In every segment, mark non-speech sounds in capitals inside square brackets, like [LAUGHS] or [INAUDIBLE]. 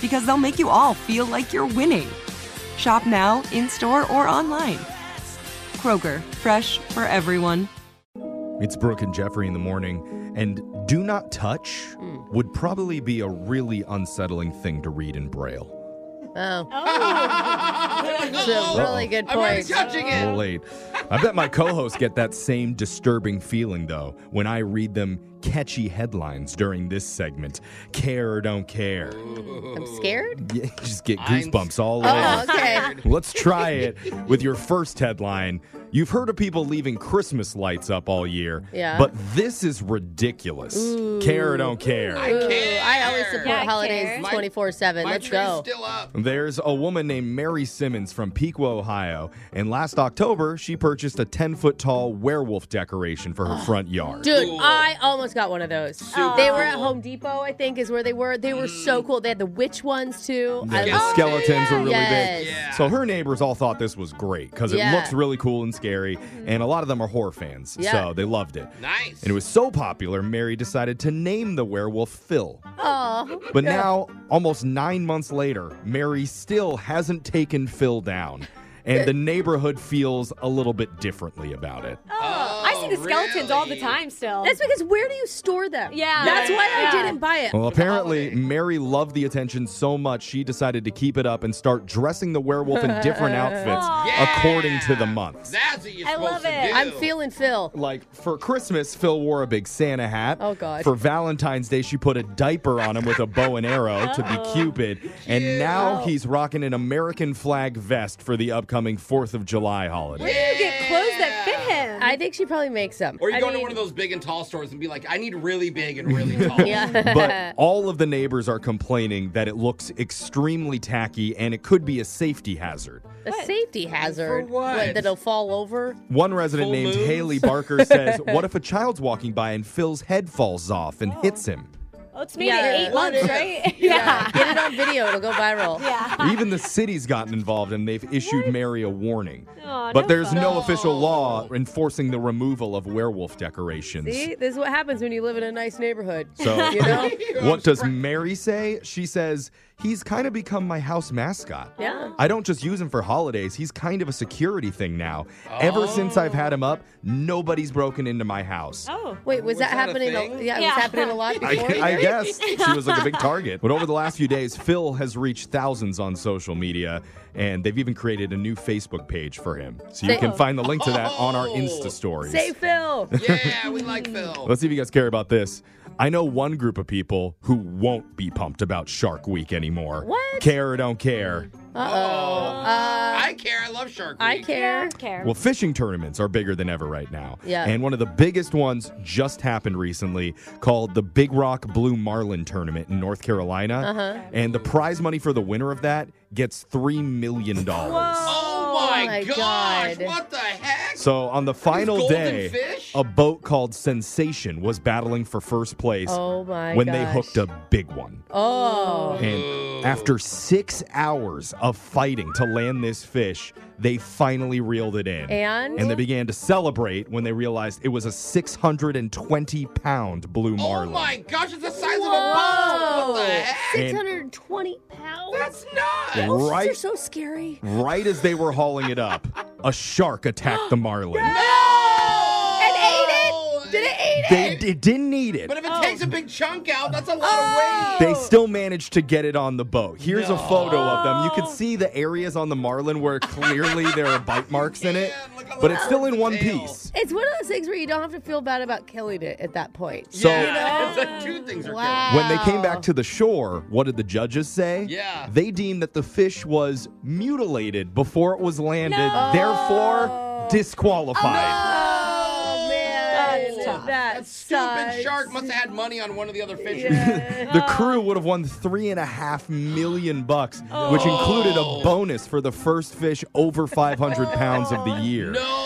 because they'll make you all feel like you're winning. Shop now, in store, or online. Kroger, fresh for everyone. It's Brooke and Jeffrey in the morning, and do not touch hmm. would probably be a really unsettling thing to read in Braille. Oh. oh. [LAUGHS] That's a really good I'm already point. touching it. late. I bet my co-hosts get that same disturbing feeling though when I read them catchy headlines during this segment. Care or don't care. I'm scared? Yeah, you just get I'm- goosebumps all Oh, over. okay. Let's try it with your first headline. You've heard of people leaving Christmas lights up all year, Yeah. but this is ridiculous. Care or don't care. I care. I always support Yeah, I holidays 24 7. My Let's tree's go. still up. There's a woman named Mary Simmons from Pequot, Ohio, and last October she purchased a 10 foot tall werewolf decoration for her [GASPS] front yard. Dude, Cool. I almost got one of those. they were at Home Depot, I think, is where they were. They were so cool. They had the witch ones too. Yeah, I the love- skeletons were really Yes. big. Yeah. So her neighbors all thought this was great because it Yeah. looks really cool and scary, mm-hmm. and a lot of them are horror fans, Yeah. so they loved it. Nice. And it was so popular, Mary decided to name the werewolf Phil. Oh, But now, almost nine months later, Mary still hasn't taken Phil down. And the neighborhood feels a little bit differently about it. Oh, see the skeletons all the time still. that's because where do you store them? Yeah. That's why I didn't buy it. Well, apparently. Mary loved the attention so much she decided to keep it up and start dressing the werewolf in different [LAUGHS] outfits Yeah. according to the months. That's what you're I supposed love to it. do. I'm feeling Phil. Like for Christmas, Phil wore a big Santa hat. Oh, God. For Valentine's Day, she put a diaper on him with a bow and arrow to be [LAUGHS] oh. Cupid. And now he's rocking an American flag vest for the upcoming 4th of July holiday. Where do you get clothes that fit? I think she probably makes them. Or you I go to one of those big and tall stores and be like, I need really big and really [LAUGHS] tall. Yeah. But all of the neighbors are complaining that it looks extremely tacky and it could be a safety hazard. a safety hazard. what? that it'll fall over. One resident Full named moons? Haley Barker says, [LAUGHS] What if a child's walking by and Phil's head falls off and hits him? Oh, it's made Yeah. in eight What months, if- right? [LAUGHS] Yeah. Get it on video. It'll go viral. [LAUGHS] Yeah. Even the city's gotten involved and they've issued Mary a warning. Aw, but no there's fun. no official law enforcing the removal of werewolf decorations. See, this is what happens when you live in a nice neighborhood. So, [LAUGHS] you know? what does Mary say? She says, He's kind of become my house mascot. Yeah. I don't just use him for holidays. He's kind of a security thing now. Oh. Ever since I've had him up, nobody's broken into my house. Oh. Wait, was, Was that, that a happening? thing? yeah, it was happening a lot before. I, I guess [LAUGHS] she was like a big target. But over the last few days, Phil has reached thousands on social media, and they've even created a new Facebook page for him. So you Say- can find the link to that on our Oh. Insta stories. Say Phil. [LAUGHS] yeah, we like Phil. Let's see if you guys care about this. I know one group of people who won't be pumped about Shark Week anymore. What? Care or don't care. Uh-oh. I care. I love Shark Week. I care. Care. Well, fishing tournaments are bigger than ever right now. Yeah. And one of the biggest ones just happened recently called the Big Rock Blue Marlin Tournament in North Carolina. Uh-huh. And the prize money for the winner of that gets $3 million. Oh my, my gosh! God. What the heck? So on the final day, fish? A boat called Sensation was battling for first place Oh my when they hooked a big one. Oh. And after six hours of fighting to land this fish, they finally reeled it in. And? And they began to celebrate when they realized it was a 620 pound blue oh marlin. oh my gosh! It's the size of a boat. What the heck? 620 pounds? That's nuts. Those right, are so scary. right as they were hauling it up, a shark attacked the marlin. And ate it? Did it eat They it? didn't need it. But if it takes a big chunk out, that's a lot of oh. weight. They still managed to get it on the boat. Here's a photo of them. You can see the areas on the marlin where clearly [LAUGHS] there are bite marks in it, Yeah, look at but it's still in one tail. piece. It's one of those things where you don't have to feel bad about killing it at that point. So- yeah, it's like two things are Wow. When they came back to the shore, what did the judges say? Yeah. They deemed that the fish was mutilated before it was landed, No. therefore oh. disqualified. That That stupid sucks. shark must have had money on one of the other fishes. [LAUGHS] The crew would have won three and a half million bucks, which included a oh. bonus for the first fish over 500 pounds of the oh. year. No, no.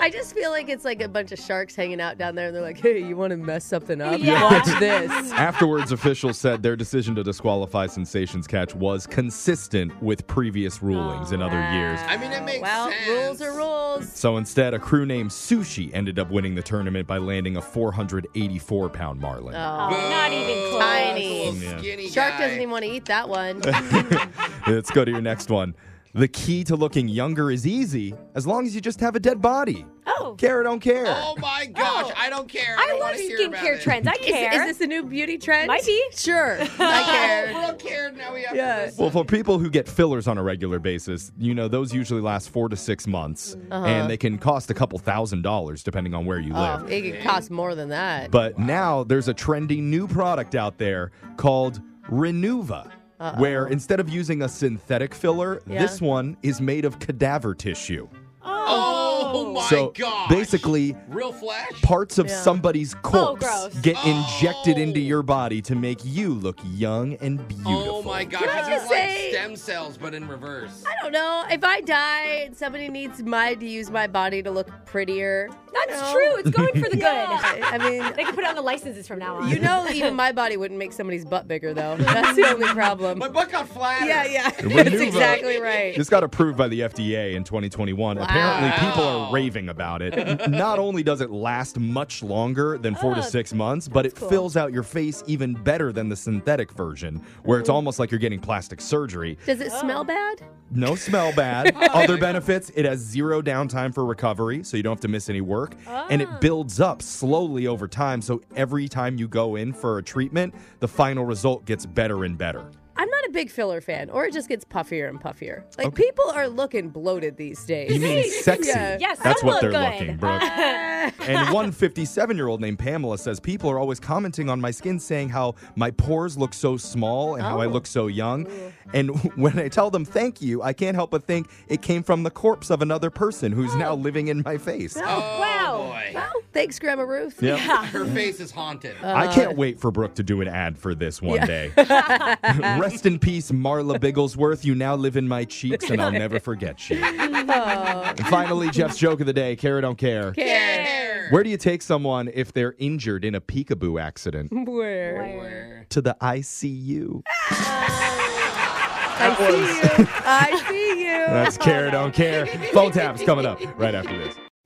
I just feel like it's like a bunch of sharks hanging out down there, and they're like, "Hey, you want to mess something up? Yeah. Watch this." [LAUGHS] Afterwards, officials said their decision to disqualify Sensations Catch was consistent with previous rulings in other years. I mean, it makes Well, sense. rules are rules. So instead, a crew named Sushi ended up winning the tournament by landing a 484 pound marlin. Oh, not even close. Tiny. Little Yeah. skinny Shark guy. doesn't even want to eat that one. [LAUGHS] [LAUGHS] Let's go to your next one. The key to looking younger is easy as long as you just have a dead body. Oh. Care or don't care. Oh my gosh, Oh. I don't care. I, I don't love wanna hear about skincare trends. I Is, care. is this a new beauty trend? Might be. Sure. [LAUGHS] I Oh, care. Brooke cared. Now we have Yeah. to. Well, for people who get fillers on a regular basis, you know, those usually last four to six months, uh-huh. and they can cost a couple thousand dollars depending on where you oh, live. Oh, it could cost more than that. But now there's a trendy new product out there called Renuva. Where instead of using a synthetic filler, Yeah. this one is made of cadaver tissue. oh, oh. my god. so gosh. basically, real flesh. parts of Yeah. somebody's oh, corpse gross. get oh. injected Oh. into your body to make you look young and beautiful. Oh my gosh, Can I it's like say- stem cells, but in reverse. I don't know. If I die and somebody needs my to use my body to look prettier, That's No. true. It's going for the [LAUGHS] good. I I mean, They can put it on the licenses from now on. you know, [LAUGHS] even my body wouldn't make somebody's butt bigger, though. That's the only problem. My butt got flatter. Yeah, yeah. Renuva- [LAUGHS] That's exactly right. This got approved by the FDA in 2021. Apparently, people are raving about it. Not only does it last much longer than four to ah, six months, but it fills out your face even better than the synthetic version, where it's almost like you're getting plastic surgery. Does it smell oh. bad? No smell bad. Other benefits, it has zero downtime for recovery, so you don't have to miss any work. And it ah. builds up slowly over time, so every time you go in for a treatment, the final result gets better and better. I'm not a big filler fan, or it just gets puffier and puffier. Like people are looking bloated these days. You mean [LAUGHS] sexy? Yeah. Yes, That's what look they're good. looking, Brooke. [LAUGHS] Ah. and one 57 year old named Pamela says people are always commenting on my skin saying how my pores look so small and how I Oh. look so young. And [LAUGHS] when I tell them thank you, I can't help but think it came from the corpse of another person who's oh. now living in my face. Oh, Wow. Boy. Well, thanks, Grandma Ruth. [LAUGHS] Yeah. Her face is haunted. I uh, can't wait for Brooke to do an ad for this one day. [LAUGHS] Rest in peace, Marla Bigglesworth. You now live in my cheeks, and I'll never forget you. [LAUGHS] Oh. And finally, Jeff's joke of the day care or don't care. Care. Where do you take someone if they're injured in a peekaboo accident? Where? Where? To the ICU. I see you. I see you. That's care or don't care. Phone taps coming up right after this.